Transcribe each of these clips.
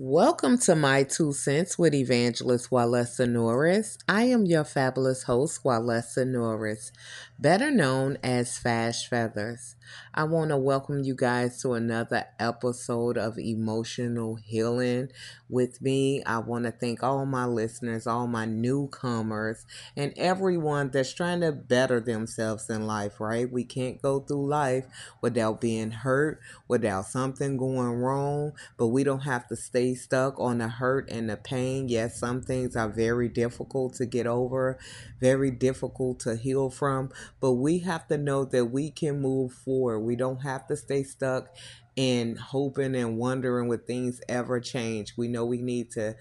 Welcome to My Two Cents with Evangelist Walesa Norris. I am your fabulous host, Walesa Norris, better known as Fash Feathers. I want to welcome you guys to another episode of Emotional Healing with me. I want to thank all my listeners, all my newcomers, and everyone that's trying to better themselves in life, right? We can't go through life without being hurt, without something going wrong, but we don't have to stay stuck on the hurt and the pain. Yes, some things are very difficult to get over, very difficult to heal from, but we have to know that we can move forward. We don't have to stay stuck in hoping and wondering would things ever change. We know we need to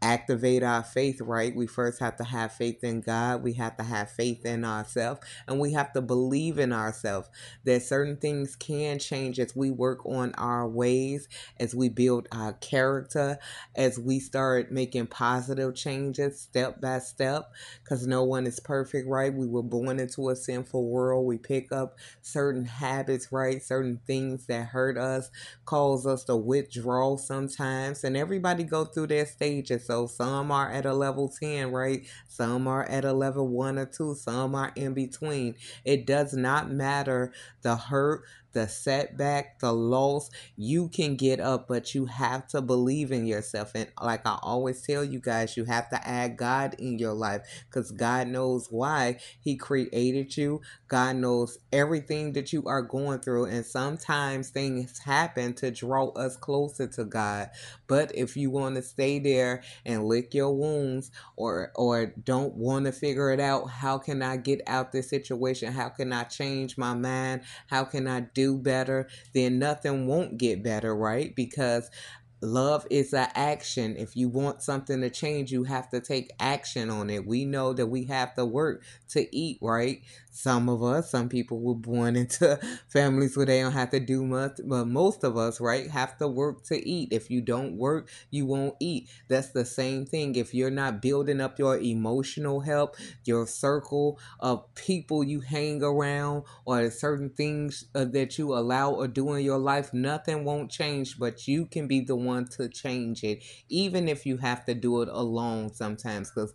activate our faith, right? We first have to have faith in God. We have to have faith in ourselves. And we have to believe in ourselves that certain things can change as we work on our ways, as we build our character, as we start making positive changes step by step. Because no one is perfect, right? We were born into a sinful world. We pick up certain habits, right? Certain things that hurt us, cause us to withdraw sometimes. And everybody go through their stages so some are at a level 10, right? Some are at a level 1 or 2. Some are in between. It does not matter the hurt, the setback, the loss, you can get up, but you have to believe in yourself. And like I always tell you guys, you have to add God in your life because God knows why He created you. God knows everything that you are going through. And sometimes things happen to draw us closer to God. But if you want to stay there and lick your wounds or or don't want to figure it out, how can I get out this situation? How can I change my mind? How can I do better, then nothing won't get better, right? Because love is an action. If you want something to change, you have to take action on it. We know that we have to work to eat, right? Some of us, some people were born into families where they don't have to do much, but most of us, right, have to work to eat. If you don't work, you won't eat. That's the same thing. If you're not building up your emotional help, your circle of people you hang around, or certain things uh, that you allow or do in your life, nothing won't change, but you can be the one to change it, even if you have to do it alone sometimes. Because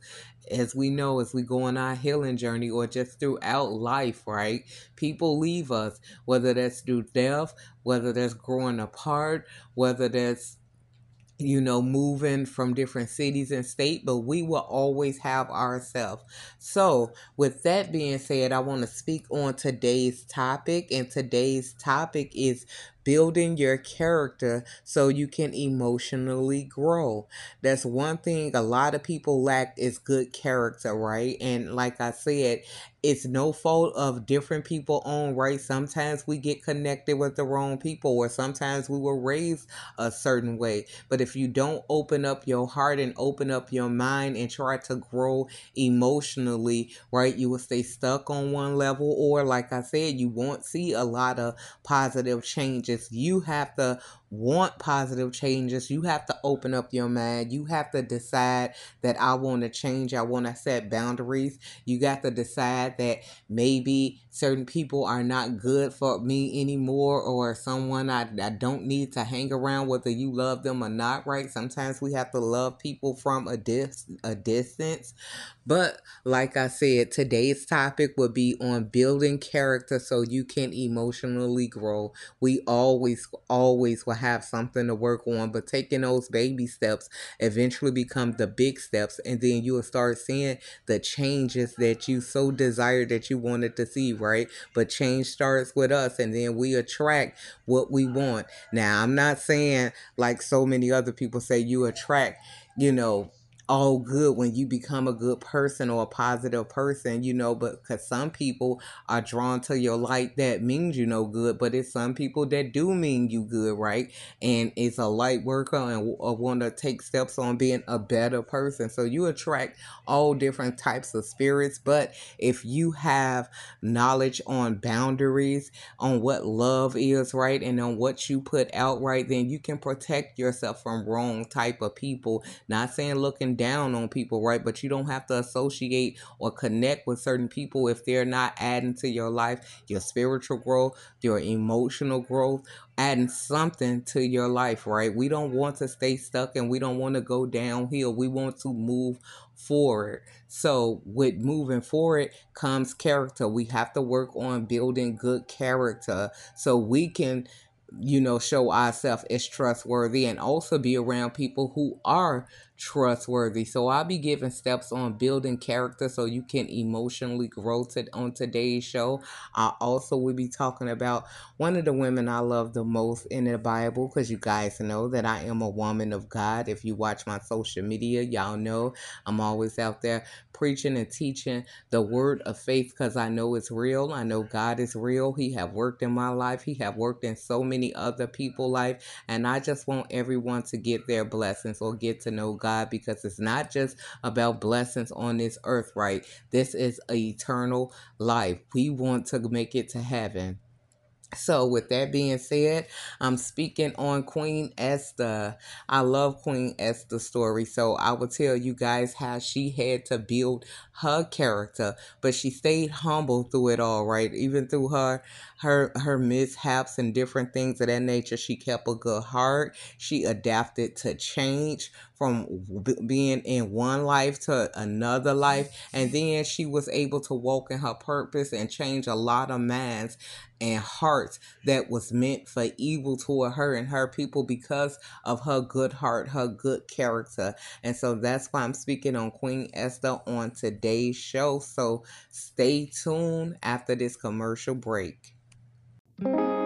as we know, as we go on our healing journey or just throughout life, right? People leave us, whether that's through death, whether that's growing apart, whether that's you know, moving from different cities and state, but we will always have ourselves. So, with that being said, I want to speak on today's topic, and today's topic is building your character so you can emotionally grow. That's one thing a lot of people lack is good character, right? And like I said, it's no fault of different people on right sometimes we get connected with the wrong people or sometimes we were raised a certain way but if you don't open up your heart and open up your mind and try to grow emotionally right you will stay stuck on one level or like i said you won't see a lot of positive changes you have to want positive changes, you have to open up your mind. You have to decide that I want to change. I want to set boundaries. You got to decide that maybe certain people are not good for me anymore or someone I, I don't need to hang around whether you love them or not, right? Sometimes we have to love people from a, dis- a distance. But like I said, today's topic will be on building character so you can emotionally grow. We always, always will have something to work on, but taking those baby steps eventually become the big steps, and then you will start seeing the changes that you so desired that you wanted to see, right? But change starts with us, and then we attract what we want. Now, I'm not saying like so many other people say you attract, you know, all good when you become a good person or a positive person, you know, but because some people are drawn to your light that means you no good, but it's some people that do mean you good, right? And it's a light worker and uh, want to take steps on being a better person. So you attract all different types of spirits, but if you have knowledge on boundaries, on what love is, right, and on what you put out, right, then you can protect yourself from wrong type of people. Not saying looking down on people, right? But you don't have to associate or connect with certain people if they're not adding to your life, your spiritual growth, your emotional growth, adding something to your life, right? We don't want to stay stuck and we don't want to go downhill. We want to move forward. So, with moving forward comes character. We have to work on building good character so we can you know, show ourselves as trustworthy and also be around people who are trustworthy. So I'll be giving steps on building character so you can emotionally grow to, on today's show. I also will be talking about one of the women I love the most in the Bible because you guys know that I am a woman of God. If you watch my social media, y'all know I'm always out there preaching and teaching the word of faith because I know it's real. I know God is real. He have worked in my life. He have worked in so many other people' life. And I just want everyone to get their blessings or get to know God because it's not just about blessings on this earth, right? This is eternal life. We want to make it to heaven. So, with that being said, I'm speaking on Queen Esther. I love Queen Esther's story. So, I will tell you guys how she had to build her character, but she stayed humble through it all, right? Even through her her her mishaps and different things of that nature, she kept a good heart. She adapted to change from b- being in one life to another life, and then she was able to walk in her purpose and change a lot of minds and hearts that was meant for evil toward her and her people because of her good heart, her good character. And so that's why I'm speaking on Queen Esther on today's show. So stay tuned after this commercial break.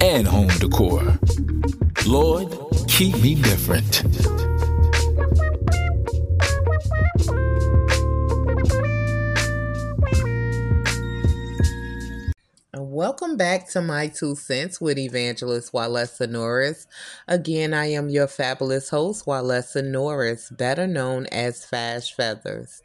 and home decor? Lord, keep me different. Welcome back to My Two Cents with Evangelist Walesa Norris. Again, I am your fabulous host, Walesa Norris, better known as Fash Feathers.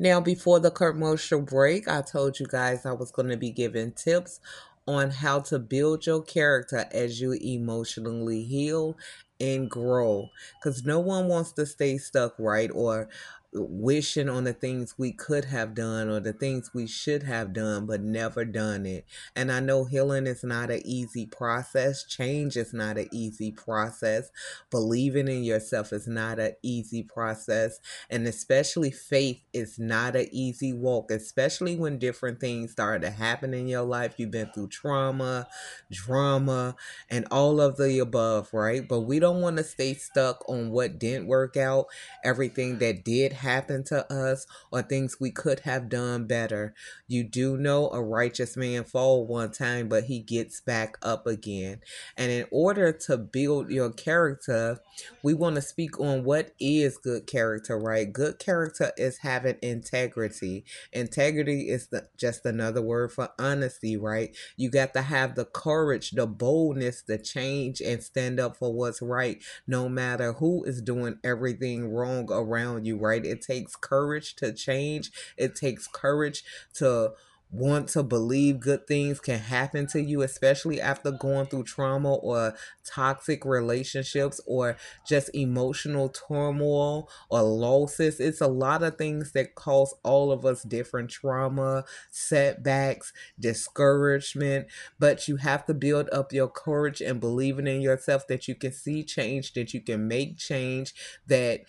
Now, before the commercial break, I told you guys I was going to be giving tips on how to build your character as you emotionally heal and grow because no one wants to stay stuck, right? Or wishing on the things we could have done or the things we should have done but never done it. And I know healing is not an easy process, change is not an easy process, believing in yourself is not an easy process, and especially faith is not an easy walk, especially when different things start to happen in your life. You've been through trauma, drama, and all of the above, right? But we don't want to stay stuck on what didn't work out, everything that did happened to us or things we could have done better. You do know a righteous man fall one time, but he gets back up again. And in order to build your character, we want to speak on what is good character, right? Good character is having integrity. Integrity is the, just another word for honesty, right? You got to have the courage, the boldness to change and stand up for what's right, no matter who is doing everything wrong around you, right? It takes courage to change. It takes courage to want to believe good things can happen to you, especially after going through trauma or toxic relationships or just emotional turmoil or losses. It's a lot of things that cause all of us different trauma, setbacks, discouragement. But you have to build up your courage and believing in yourself that you can see change, that you can make change, that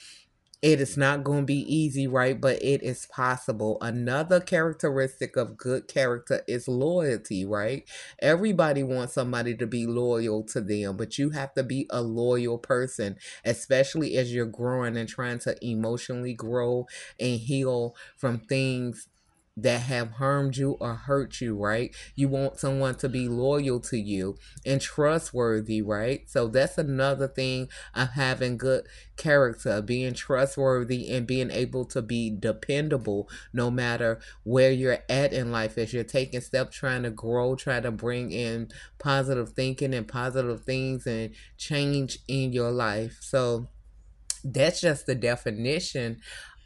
it is not going to be easy, right? But it is possible. Another characteristic of good character is loyalty, right? Everybody wants somebody to be loyal to them, but you have to be a loyal person, especially as you're growing and trying to emotionally grow and heal from things that have harmed you or hurt you, right? You want someone to be loyal to you and trustworthy, right? So that's another thing of having good character, being trustworthy and being able to be dependable no matter where you're at in life as you're taking steps trying to grow, trying to bring in positive thinking and positive things and change in your life. So that's just the definition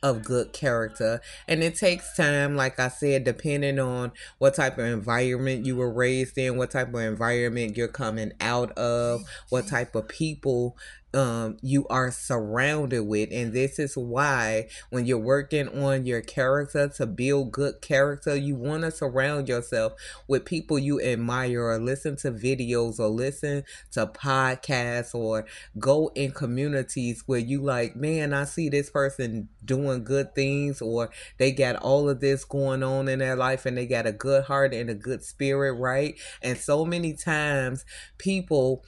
of good character. And it takes time, like I said, depending on what type of environment you were raised in, what type of environment you're coming out of, what type of people um, you are surrounded with. And this is why when you're working on your character to build good character, you want to surround yourself with people you admire or listen to videos or listen to podcasts or go in communities where you like, man, I see this person doing good things or they got all of this going on in their life and they got a good heart and a good spirit, right? And so many times people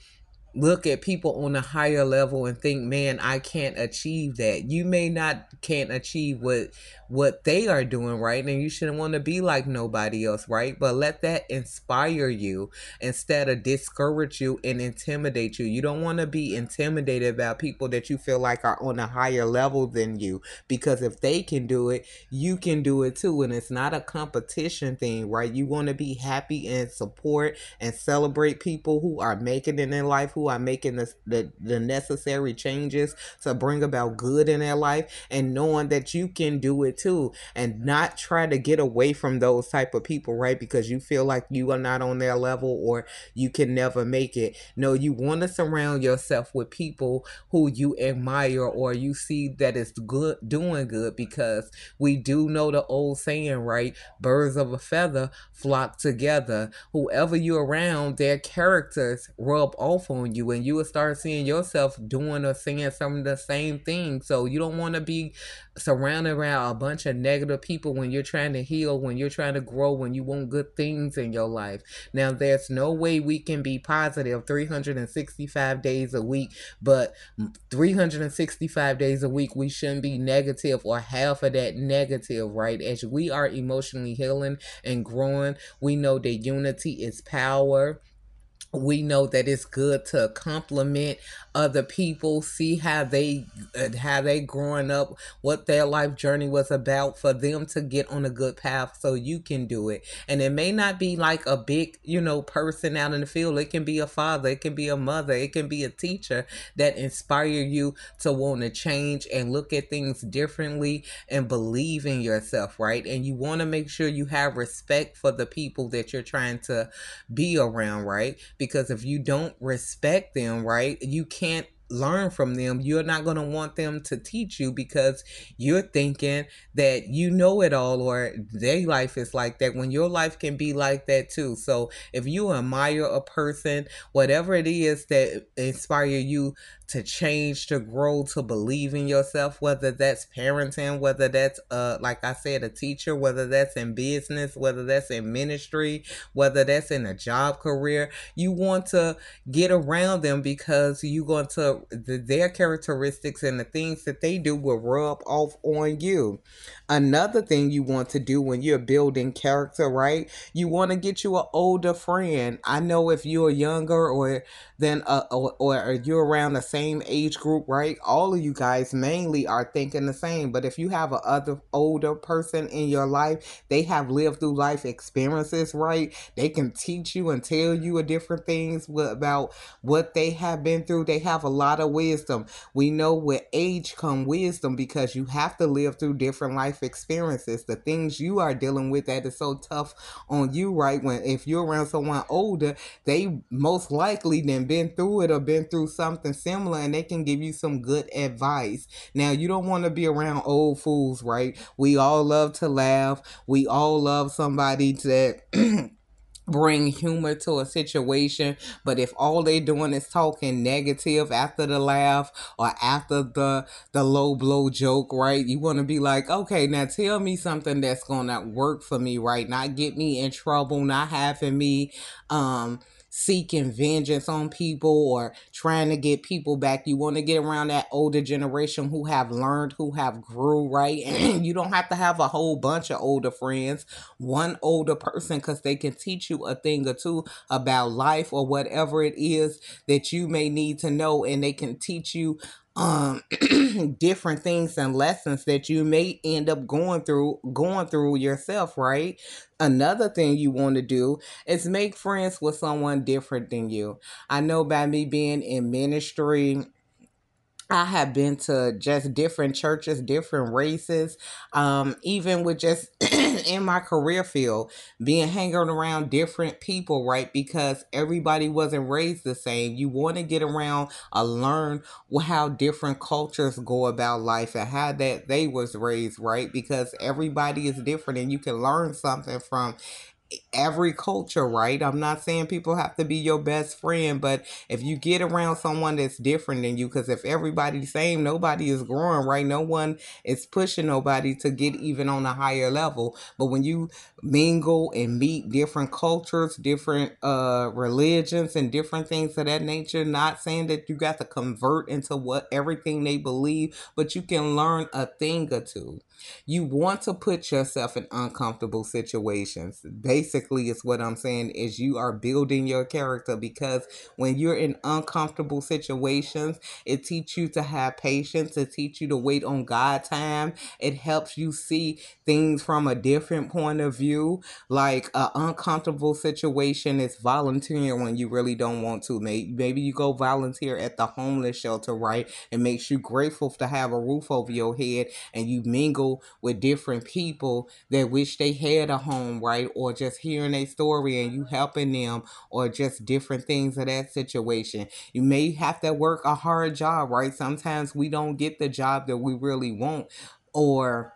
look at people on a higher level and think man i can't achieve that. You may not can't achieve what what they are doing right? And you shouldn't want to be like nobody else right? But let that inspire you instead of discourage you and intimidate you. You don't want to be intimidated about people that you feel like are on a higher level than you because if they can do it you can do it too. And it's not a competition thing right? You want to be happy and support and celebrate people who are making it in life who are making the, the, the necessary changes to bring about good in their life and knowing that you can do it too. And not try to get away from those type of people right? Because you feel like you are not on their level or you can never make it. No you want to surround yourself with people who you admire or you see that is good doing good. Because we do know the old saying right? Birds of a feather flock together. Whoever you're around their characters rub off on you and you will start seeing yourself doing or saying some of the same things so you don't want to be surrounded around a bunch of negative people when you're trying to heal, when you're trying to grow, when you want good things in your life. Now, there's no way we can be positive 365 days a week, but 365 days a week, we shouldn't be negative or half of that negative, right? As we are emotionally healing and growing, we know that unity is power we know that it's good to compliment other people see how they uh, how they growing up what their life journey was about for them to get on a good path so you can do it. And it may not be like a big you know person out in the field. It can be a father it can be a mother it can be a teacher that inspire you to want to change and look at things differently and believe in yourself right? And you want to make sure you have respect for the people that you're trying to be around right because if you don't respect them, right, you can't learn from them, you're not going to want them to teach you because you're thinking that you know it all or their life is like that when your life can be like that too. So if you admire a person, whatever it is that inspire you to change, to grow, to believe in yourself, whether that's parenting, whether that's uh like I said, a teacher, whether that's in business, whether that's in ministry, whether that's in a job career, you want to get around them because you're going to the, their characteristics and the things that they do will rub off on you. Another thing you want to do when you're building character, right? You want to get you an older friend. I know if you're younger or then uh, or, or you're around the same age group, right? All of you guys mainly are thinking the same. But if you have a other older person in your life, they have lived through life experiences, right? They can teach you and tell you a different things about what they have been through. They have a lot of wisdom. We know with age come wisdom because you have to live through different life life experiences, the things you are dealing with that is so tough on you, right? When if you're around someone older, they most likely then been through it or been through something similar and they can give you some good advice. Now you don't want to be around old fools, right? We all love to laugh. We all love somebody that bring humor to a situation but if all they're doing is talking negative after the laugh or after the the low blow joke right you want to be like okay now tell me something that's gonna work for me right not get me in trouble not having me um seeking vengeance on people or trying to get people back. You want to get around that older generation who have learned, who have grew, right? And you don't have to have a whole bunch of older friends. One older person because they can teach you a thing or two about life or whatever it is that you may need to know and they can teach you um different things and lessons that you may end up going through going through yourself right? Another thing you want to do is make friends with someone different than you. I know by me being in ministry I have been to just different churches, different races, um, even with just in my career field, being hanging around different people, right? Because everybody wasn't raised the same. You want to get around learn how different cultures go about life and how that they was raised, right? Because everybody is different and you can learn something from every culture, right? I'm not saying people have to be your best friend, but if you get around someone that's different than you, because if everybody's same, nobody is growing, right? No one is pushing nobody to get even on a higher level. But when you mingle and meet different cultures, different uh religions, and different things of that nature, not saying that you got to convert into what everything they believe, but you can learn a thing or two. You want to put yourself in uncomfortable situations. Basically, is what I'm saying is you are building your character because when you're in uncomfortable situations, it teaches you to have patience, it teaches you to wait on God time. It helps you see things from a different point of view. Like an uncomfortable situation is volunteering when you really don't want to. Maybe, you go volunteer at the homeless shelter, right? It makes you grateful to have a roof over your head and you mingle with different people that wish they had a home, right? Or just hearing a story and you helping them, or just different things of that situation. You may have to work a hard job, right? Sometimes we don't get the job that we really want, or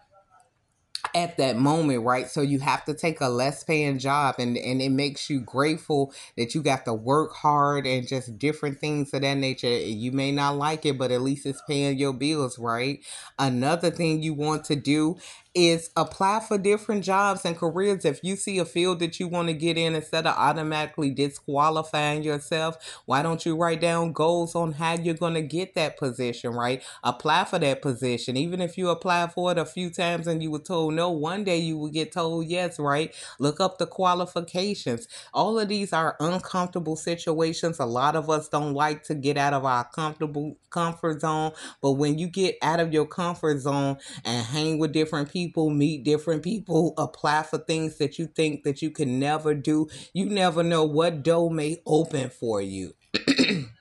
at that moment, right? So you have to take a less paying job and, and it makes you grateful that you got to work hard and just different things of that nature. You may not like it, but at least it's paying your bills, right? Another thing you want to do is apply for different jobs and careers. If you see a field that you want to get in, instead of automatically disqualifying yourself, why don't you write down goals on how you're going to get that position, right? Apply for that position. Even if you apply for it a few times and you were told no, one day you will get told yes, right? Look up the qualifications. All of these are uncomfortable situations. A lot of us don't like to get out of our comfortable comfort zone, but when you get out of your comfort zone and hang with different people, people, meet different people, apply for things that you think that you can never do. You never know what door may open for you.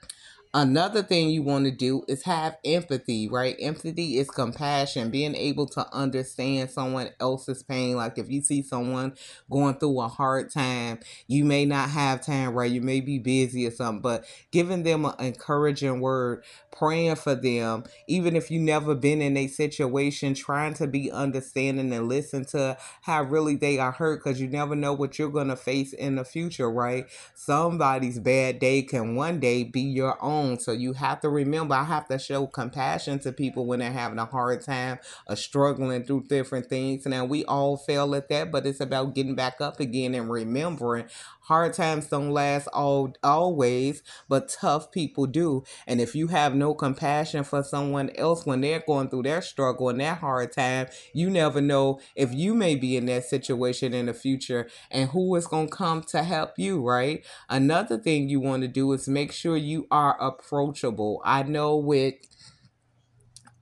Another thing you want to do is have empathy, right? Empathy is compassion, being able to understand someone else's pain. Like if you see someone going through a hard time, you may not have time, right? You may be busy or something, but giving them an encouraging word, praying for them, even if you never been in a situation, trying to be understanding and listen to how really they are hurt because you never know what you're going to face in the future, right? Somebody's bad day can one day be your own own. So you have to remember, I have to show compassion to people when they're having a hard time or struggling through different things. Now, we all fail at that, but it's about getting back up again and remembering hard times don't last all always, but tough people do. And if you have no compassion for someone else when they're going through their struggle and their hard time, you never know if you may be in that situation in the future and who is going to come to help you, right? Another thing you want to do is make sure you are approachable. I know with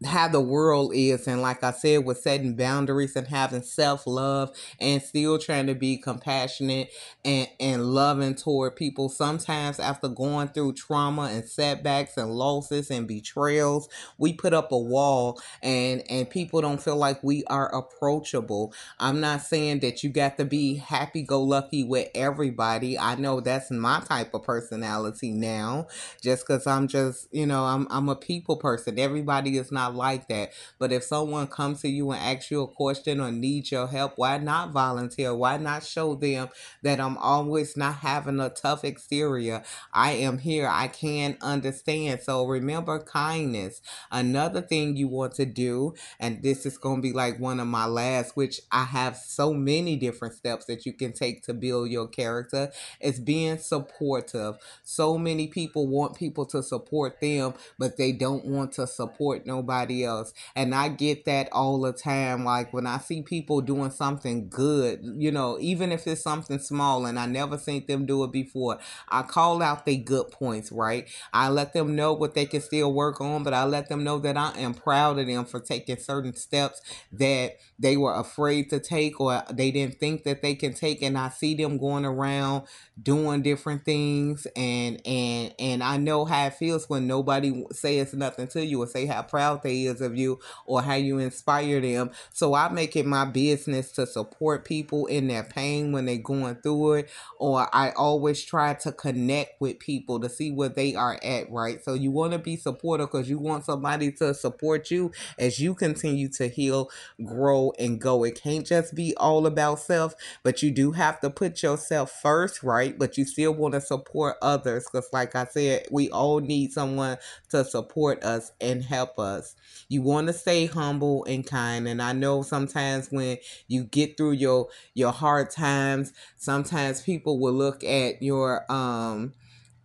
how the world is and like i said with setting boundaries and having self-love and still trying to be compassionate and and loving toward people sometimes after going through trauma and setbacks and losses and betrayals we put up a wall and and people don't feel like we are approachable. I'm not saying that you got to be happy-go-lucky with everybody. I know that's my type of personality now just because i'm just you know i'm i'm a people person. Everybody is not like that. But if someone comes to you and asks you a question or needs your help, why not volunteer? Why not show them that I'm always not having a tough exterior? I am here. I can understand. So remember kindness. Another thing you want to do, and this is going to be like one of my last, which I have so many different steps that you can take to build your character, is being supportive. So many people want people to support them, but they don't want to support nobody else. And I get that all the time. Like when I see people doing something good, you know, even if it's something small and I never seen them do it before, I call out their good points, right? I let them know what they can still work on, but I let them know that I am proud of them for taking certain steps that they were afraid to take or they didn't think that they can take. And I see them going around doing different things and and and I know how it feels when nobody says nothing to you or say how proud they is of you or how you inspire them. So I make it my business to support people in their pain when they're going through it or I always try to connect with people to see where they are at, right? So you want to be supportive because you want somebody to support you as you continue to heal, grow and go. It can't just be all about self, but you do have to put yourself first, right? But you still want to support others because, like I said, we all need someone to support us and help us. You want to stay humble and kind. And I know sometimes when you get through your your hard times, sometimes people will look at your um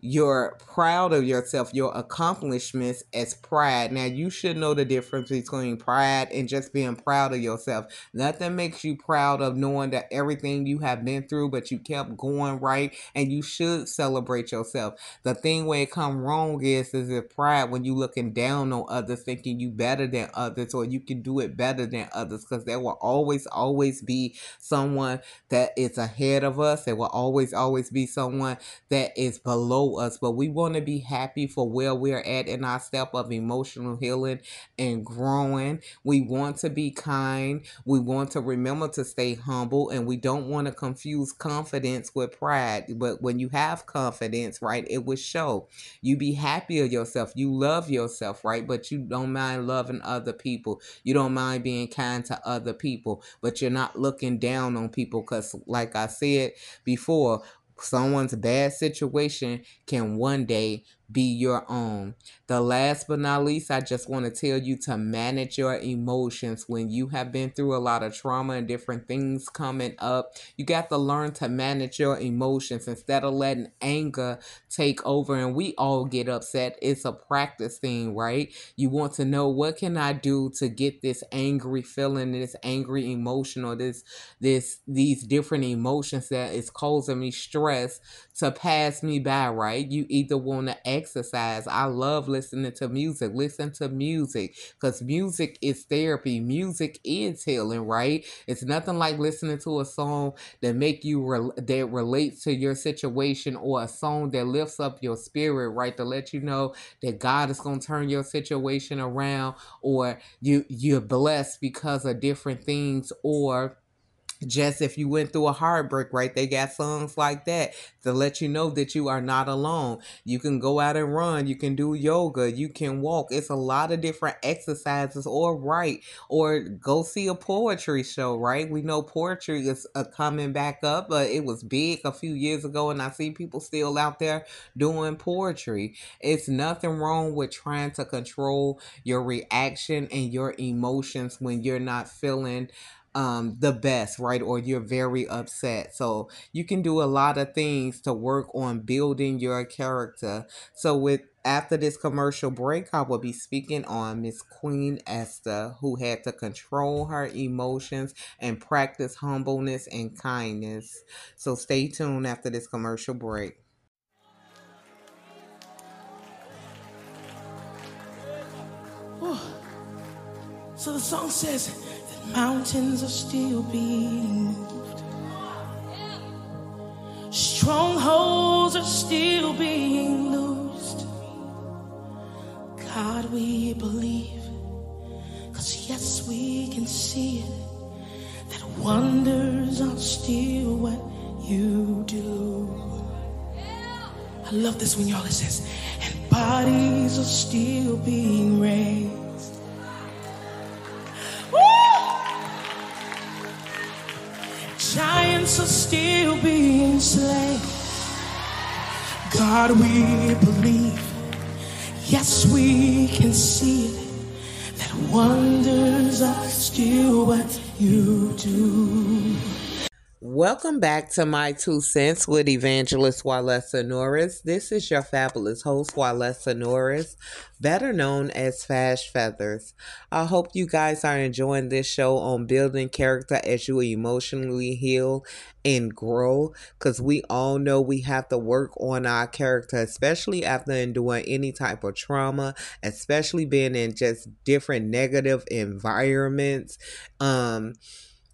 you're proud of yourself, your accomplishments as pride. Now, you should know the difference between pride and just being proud of yourself. Nothing makes you proud of knowing that everything you have been through, but you kept going right, and you should celebrate yourself. The thing where it come wrong is is it pride when you looking down on others, thinking you better than others, or you can do it better than others, because there will always, always be someone that is ahead of us. There will always, always be someone that is below us, but we want to be happy for where we're at in our step of emotional healing and growing. We want to be kind. We want to remember to stay humble, and we don't want to confuse confidence with pride. But when you have confidence, right, it will show. You be happy of yourself. You love yourself, right? But you don't mind loving other people. You don't mind being kind to other people, but you're not looking down on people because, like I said before, someone's bad situation can one day be your own. The last but not least, I just want to tell you to manage your emotions when you have been through a lot of trauma and different things coming up. You got to learn to manage your emotions instead of letting anger take over and we all get upset. It's a practice thing, right? You want to know what can I do to get this angry feeling, this angry emotion or this this these different emotions that is causing me stress to pass me by, right? You either want to exercise. I love listening to music. Listen to music because music is therapy. Music is healing, right? It's nothing like listening to a song that make you re- that relates to your situation or a song that lifts up your spirit, right? To let you know that God is going to turn your situation around or you you're blessed because of different things or just if you went through a heartbreak, right? They got songs like that to let you know that you are not alone. You can go out and run, you can do yoga, you can walk. It's a lot of different exercises, or write, or go see a poetry show, right? We know poetry is uh, coming back up, but it was big a few years ago, and I see people still out there doing poetry. It's nothing wrong with trying to control your reaction and your emotions when you're not feeling um, the best, right? Or you're very upset. So you can do a lot of things to work on building your character. So with after this commercial break, I will be speaking on Miss Queen Esther, who had to control her emotions and practice humbleness and kindness. So stay tuned after this commercial break. So the song says, Mountains are still being moved. Strongholds are still being loosed. God, we believe. Cause yes, we can see it. That wonders are still what you do. I love this when y'all it says, and bodies are still being raised. Are still being slain. God, we believe. Yes, we can see it. That wonders are still what you do. Welcome back to My Two Cents with Evangelist Walesa Norris. This is your fabulous host, Walesa Norris, better known as Fash Feathers. I hope you guys are enjoying this show on building character as you emotionally heal and grow because we all know we have to work on our character, especially after enduring any type of trauma, especially being in just different negative environments. Um,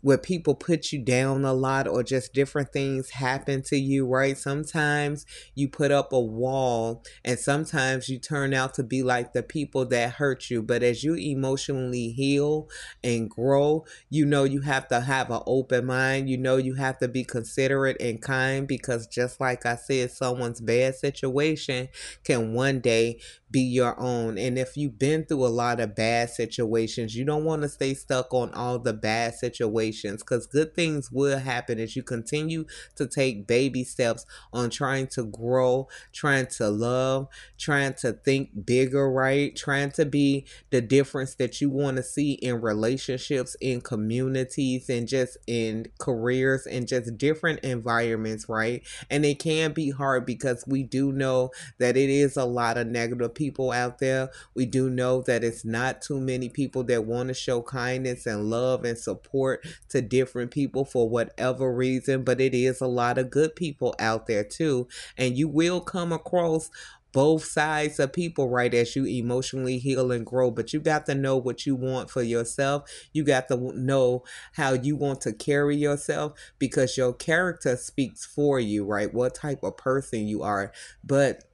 where people put you down a lot or just different things happen to you, right? Sometimes you put up a wall and sometimes you turn out to be like the people that hurt you. But as you emotionally heal and grow, you know you have to have an open mind. You know you have to be considerate and kind because just like I said, someone's bad situation can one day be your own. And if you've been through a lot of bad situations, you don't want to stay stuck on all the bad situations because good things will happen as you continue to take baby steps on trying to grow, trying to love, trying to think bigger, right? Trying to be the difference that you want to see in relationships, in communities, and just in careers and just different environments, right? And it can be hard because we do know that it is a lot of negative people out there. We do know that it's not too many people that want to show kindness and love and support to different people for whatever reason, but it is a lot of good people out there too. And you will come across both sides of people right as you emotionally heal and grow but you got to know what you want for yourself you got to know how you want to carry yourself because your character speaks for you right what type of person you are but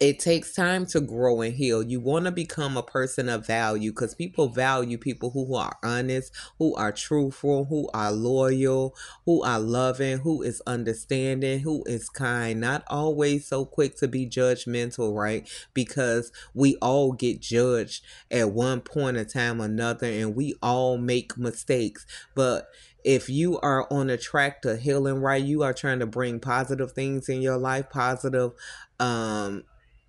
it takes time to grow and heal. You want to become a person of value because people value people who are honest, who are truthful, who are loyal, who are loving, who is understanding, who is kind, not always so quick to be judgmental, right? Because we all get judged at one point in time or another and we all make mistakes. But if you are on a track to healing right, you are trying to bring positive things in your life, positive um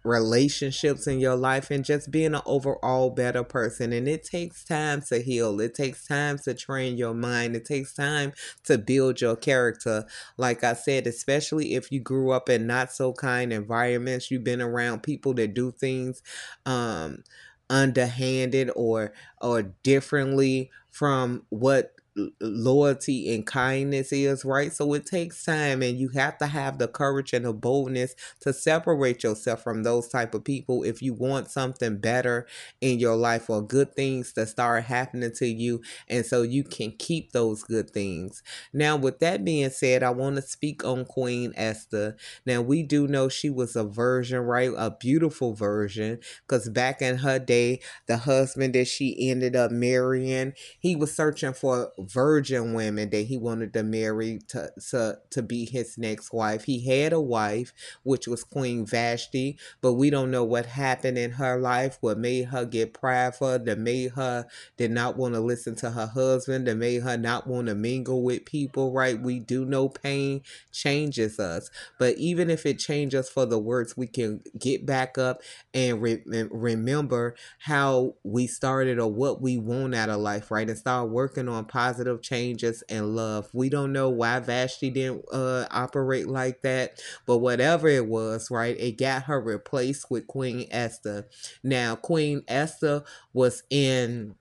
relationships in your life and just being an overall better person. And it takes time to heal, it takes time to train your mind, it takes time to build your character. Like I said, especially if you grew up in not so kind environments, you've been around people that do things um underhanded or or differently from what loyalty and kindness is, right? So it takes time and you have to have the courage and the boldness to separate yourself from those type of people if you want something better in your life or good things to start happening to you and so you can keep those good things. Now with that being said, I want to speak on Queen Esther. Now we do know she was a virgin, right? A beautiful virgin because back in her day, the husband that she ended up marrying, he was searching for virgin women that he wanted to marry to, to, to be his next wife. He had a wife, which was Queen Vashti, but we don't know what happened in her life, what made her get prideful, that made her did not want to listen to her husband, that made her not want to mingle with people, right? We do know pain changes us, but even if it changes for the worse, we can get back up and re- remember how we started or what we want out of life, right? And start working on positive positive changes and love. We don't know why Vashti didn't uh, operate like that, but whatever it was, right, it got her replaced with Queen Esther. Now, Queen Esther was in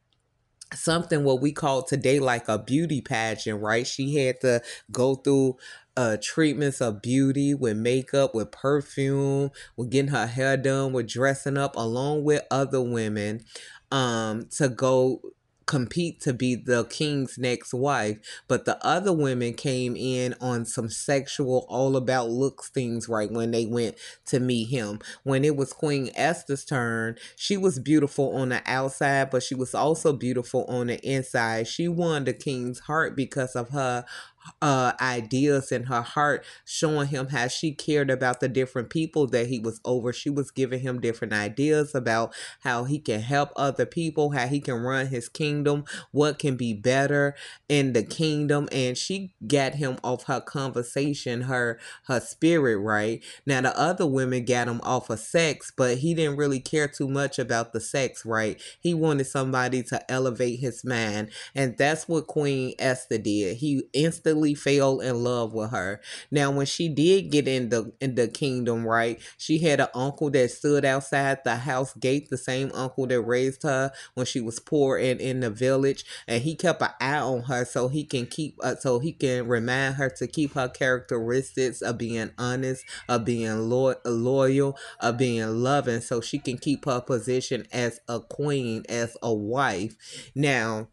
something what we call today like a beauty pageant, right? She had to go through uh treatments of beauty with makeup, with perfume, with getting her hair done, with dressing up along with other women um to go compete to be the king's next wife but the other women came in on some sexual all about looks things right when they went to meet him. When it was queen esther's turn she was beautiful on the outside but she was also beautiful on the inside. She won the king's heart because of her uh, ideas in her heart, showing him how she cared about the different people that he was over. She was giving him different ideas about how he can help other people, how he can run his kingdom, what can be better in the kingdom. And she got him off her conversation, her her spirit right. Now the other women got him off of sex, but he didn't really care too much about the sex, right? He wanted somebody to elevate his mind, and that's what Queen Esther did. He instantly fell in love with her. Now, when she did get in the in the kingdom, right, she had an uncle that stood outside the house gate, the same uncle that raised her when she was poor and in the village, and he kept an eye on her so he can keep uh, so he can remind her to keep her characteristics of being honest, of being lo- loyal, of being loving, so she can keep her position as a queen, as a wife. Now,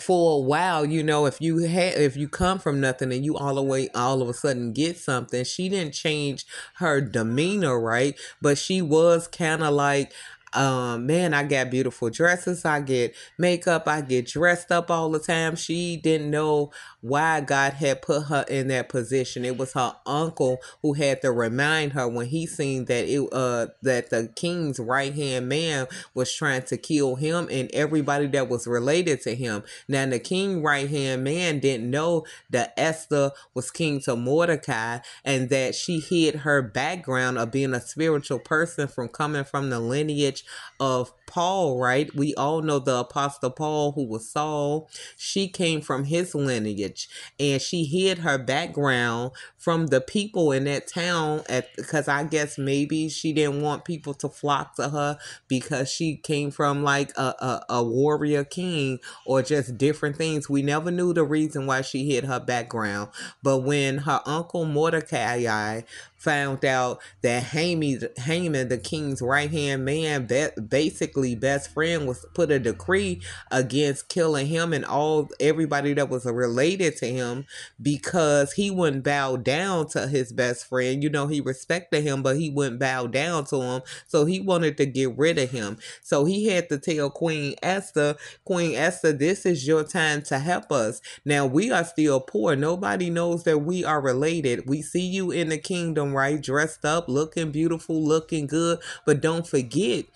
for a while, you know, if you had if you come from nothing and you all the way all of a sudden get something, she didn't change her demeanor, right? But she was kind of like um man i got beautiful dresses i get makeup i get dressed up all the time. She didn't know why god had put her in that position. It was her uncle who had to remind her when he seen that it uh that the king's right hand man was trying to kill him and everybody that was related to him. Now the king right hand man didn't know that esther was king to mordecai and that she hid her background of being a spiritual person from coming from the lineage of Paul, right? We all know the Apostle Paul, who was Saul. She came from his lineage and she hid her background from the people in that town at because I guess maybe she didn't want people to flock to her because she came from like a, a, a warrior king or just different things. We never knew the reason why she hid her background. But when her uncle Mordecai found out that Haman, Haman the king's right hand man, basically best friend, was put a decree against killing him and all everybody that was related to him because he wouldn't bow down to his best friend. You know, he respected him, but he wouldn't bow down to him. So he wanted to get rid of him. So he had to tell Queen Esther, Queen Esther, this is your time to help us. Now we are still poor. Nobody knows that we are related. We see you in the kingdom, right? Dressed up, looking beautiful, looking good. But don't forget,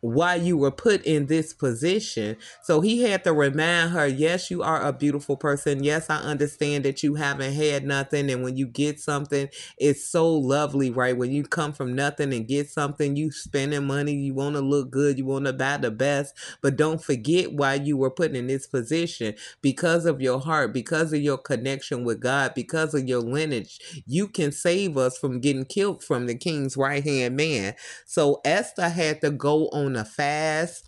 why you were put in this position. So he had to remind her, yes, you are a beautiful person. Yes, I understand that you haven't had nothing. And when you get something, it's so lovely, right? When you come from nothing and get something, you spending money, you want to look good, you want to buy the best. But don't forget why you were put in this position because of your heart, because of your connection with God, because of your lineage. You can save us from getting killed from the king's right hand man. So Esther had to go on on a fast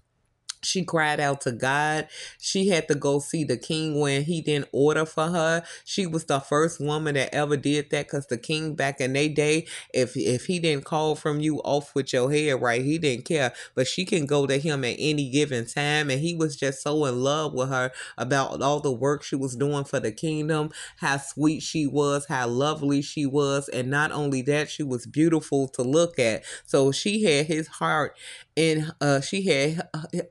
she cried out to God. She had to go see the king when he didn't order for her. She was the first woman that ever did that because the king back in their day, if if he didn't call from you off with your head right, he didn't care. But she can go to him at any given time. And he was just so in love with her about all the work she was doing for the kingdom, how sweet she was, how lovely she was. And not only that, she was beautiful to look at. So she had his heart in uh she had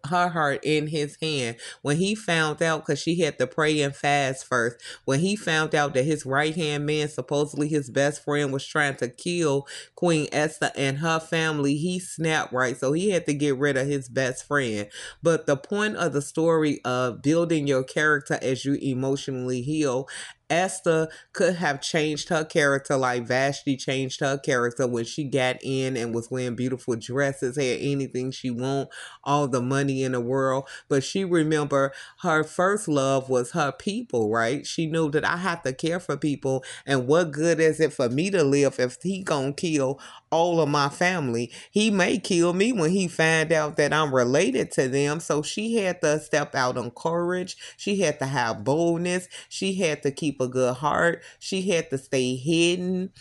her heart in his hand. When he found out because she had to pray and fast first when he found out that his right hand man supposedly his best friend was trying to kill queen esther and her family he snapped right? So he had to get rid of his best friend. But the point of the story of building your character as you emotionally heal Esther could have changed her character like Vashti changed her character when she got in and was wearing beautiful dresses, had anything she want, all the money in the world. But she remember her first love was her people, right? She knew that I have to care for people, and what good is it for me to live if he gonna kill all of my family? He may kill me when he find out that I'm related to them. So she had to step out on courage. She had to have boldness. She had to keep a good heart. She had to stay hidden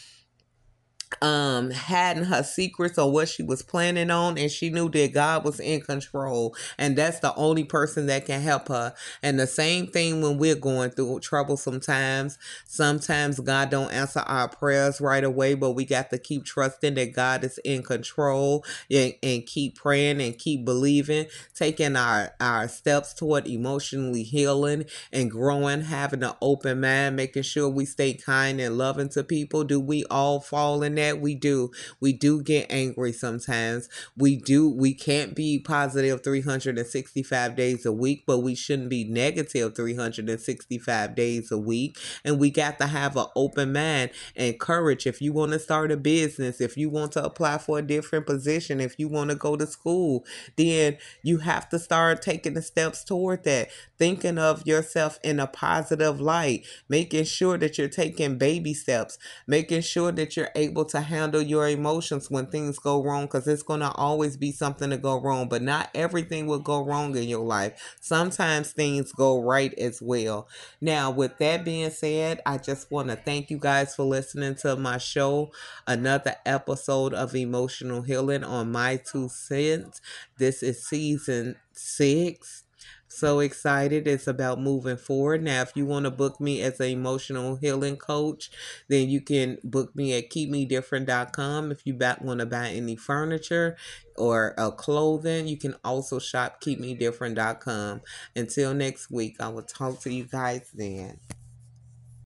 um hiding her secrets or what she was planning on and she knew that God was in control and that's the only person that can help her. And the same thing when we're going through troublesome times sometimes God don't answer our prayers right away but we got to keep trusting that God is in control and, and keep praying and keep believing taking our our steps toward emotionally healing and growing having an open mind making sure we stay kind and loving to people. Do we all fall in that we do. We do get angry sometimes. We do we can't be positive 365 days a week but we shouldn't be negative 365 days a week. And we got to have an open mind and courage. If you want to start a business if you want to apply for a different position if you want to go to school then you have to start taking the steps toward that. Thinking of yourself in a positive light making sure that you're taking baby steps making sure that you're able to handle your emotions when things go wrong because it's going to always be something to go wrong, but not everything will go wrong in your life. Sometimes things go right as well. Now, with that being said, I just want to thank you guys for listening to my show, another episode of Emotional Healing on My Two Cents. This is season six so excited. It's about moving forward. Now, if you want to book me as an emotional healing coach, then you can book me at keepmedifferent.com. If you want to buy any furniture or uh, clothing, you can also shop keepmedifferent.com. Until next week, I will talk to you guys then.